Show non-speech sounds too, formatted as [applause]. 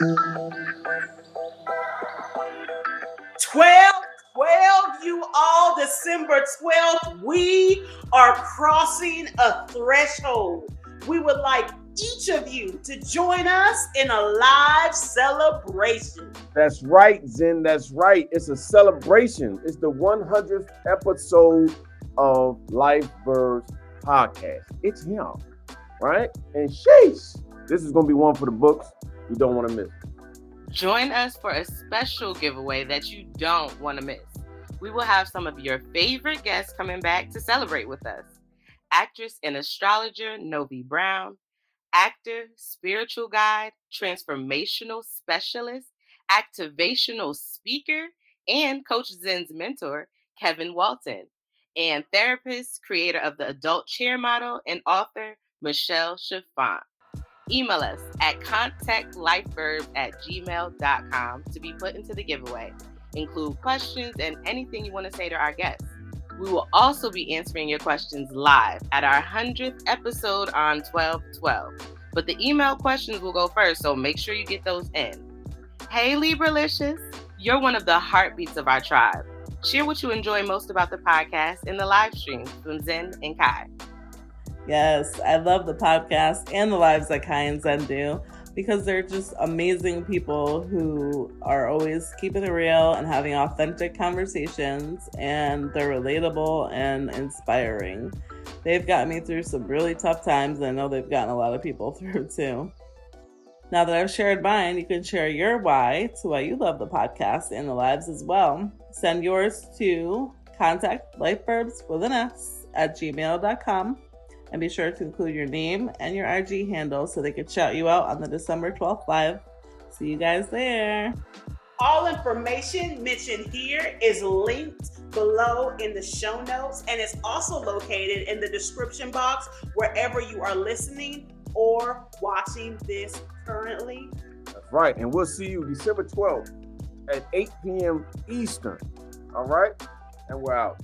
Twelve, twelve, you all, December 12th, we are crossing a threshold. We would like each of you to join us in a live celebration. That's right, Zen. That's right. It's a celebration. It's the 100th episode of Life Verbs Podcast. It's him, right? And sheesh, this is going to be one for the books. You don't want to miss. Join us for a special giveaway that you don't want to miss. We will have some of your favorite guests coming back to celebrate with us. Actress and astrologer Novi Brown, actor, spiritual guide, transformational specialist, activational speaker, and Coach Zen's mentor, Kevin Walton, and therapist, creator of the adult chair model, and author, Michelle Chalfant. Email us at contactlifeverbs at gmail.com to be put into the giveaway. Include questions and anything you want to say to our guests. We will also be answering your questions live at our 100th episode on 1212. But the email questions will go first, so make sure you get those in. Hey, Libralicious, you're one of the heartbeats of our tribe. Share what you enjoy most about the podcast in the live stream from Zen and Kai. Yes, I love the podcast and the lives that Kai and Zen do because they're just amazing people who are always keeping it real and having authentic conversations, and they're relatable and inspiring. They've gotten me through some really tough times, and I know they've gotten a lot of people [laughs] through too. Now that I've shared mine, you can share your why to why you love the podcast and the lives as well. Send yours to contact lifeverbs with an S at gmail.com and be sure to include your name and your IG handle so they can shout you out on the December 12th live. See you guys there. All information mentioned here is linked below in the show notes and it's also located in the description box wherever you are listening or watching this currently. That's right. And we'll see you December 12th at 8 p.m. Eastern. All right? And we're out.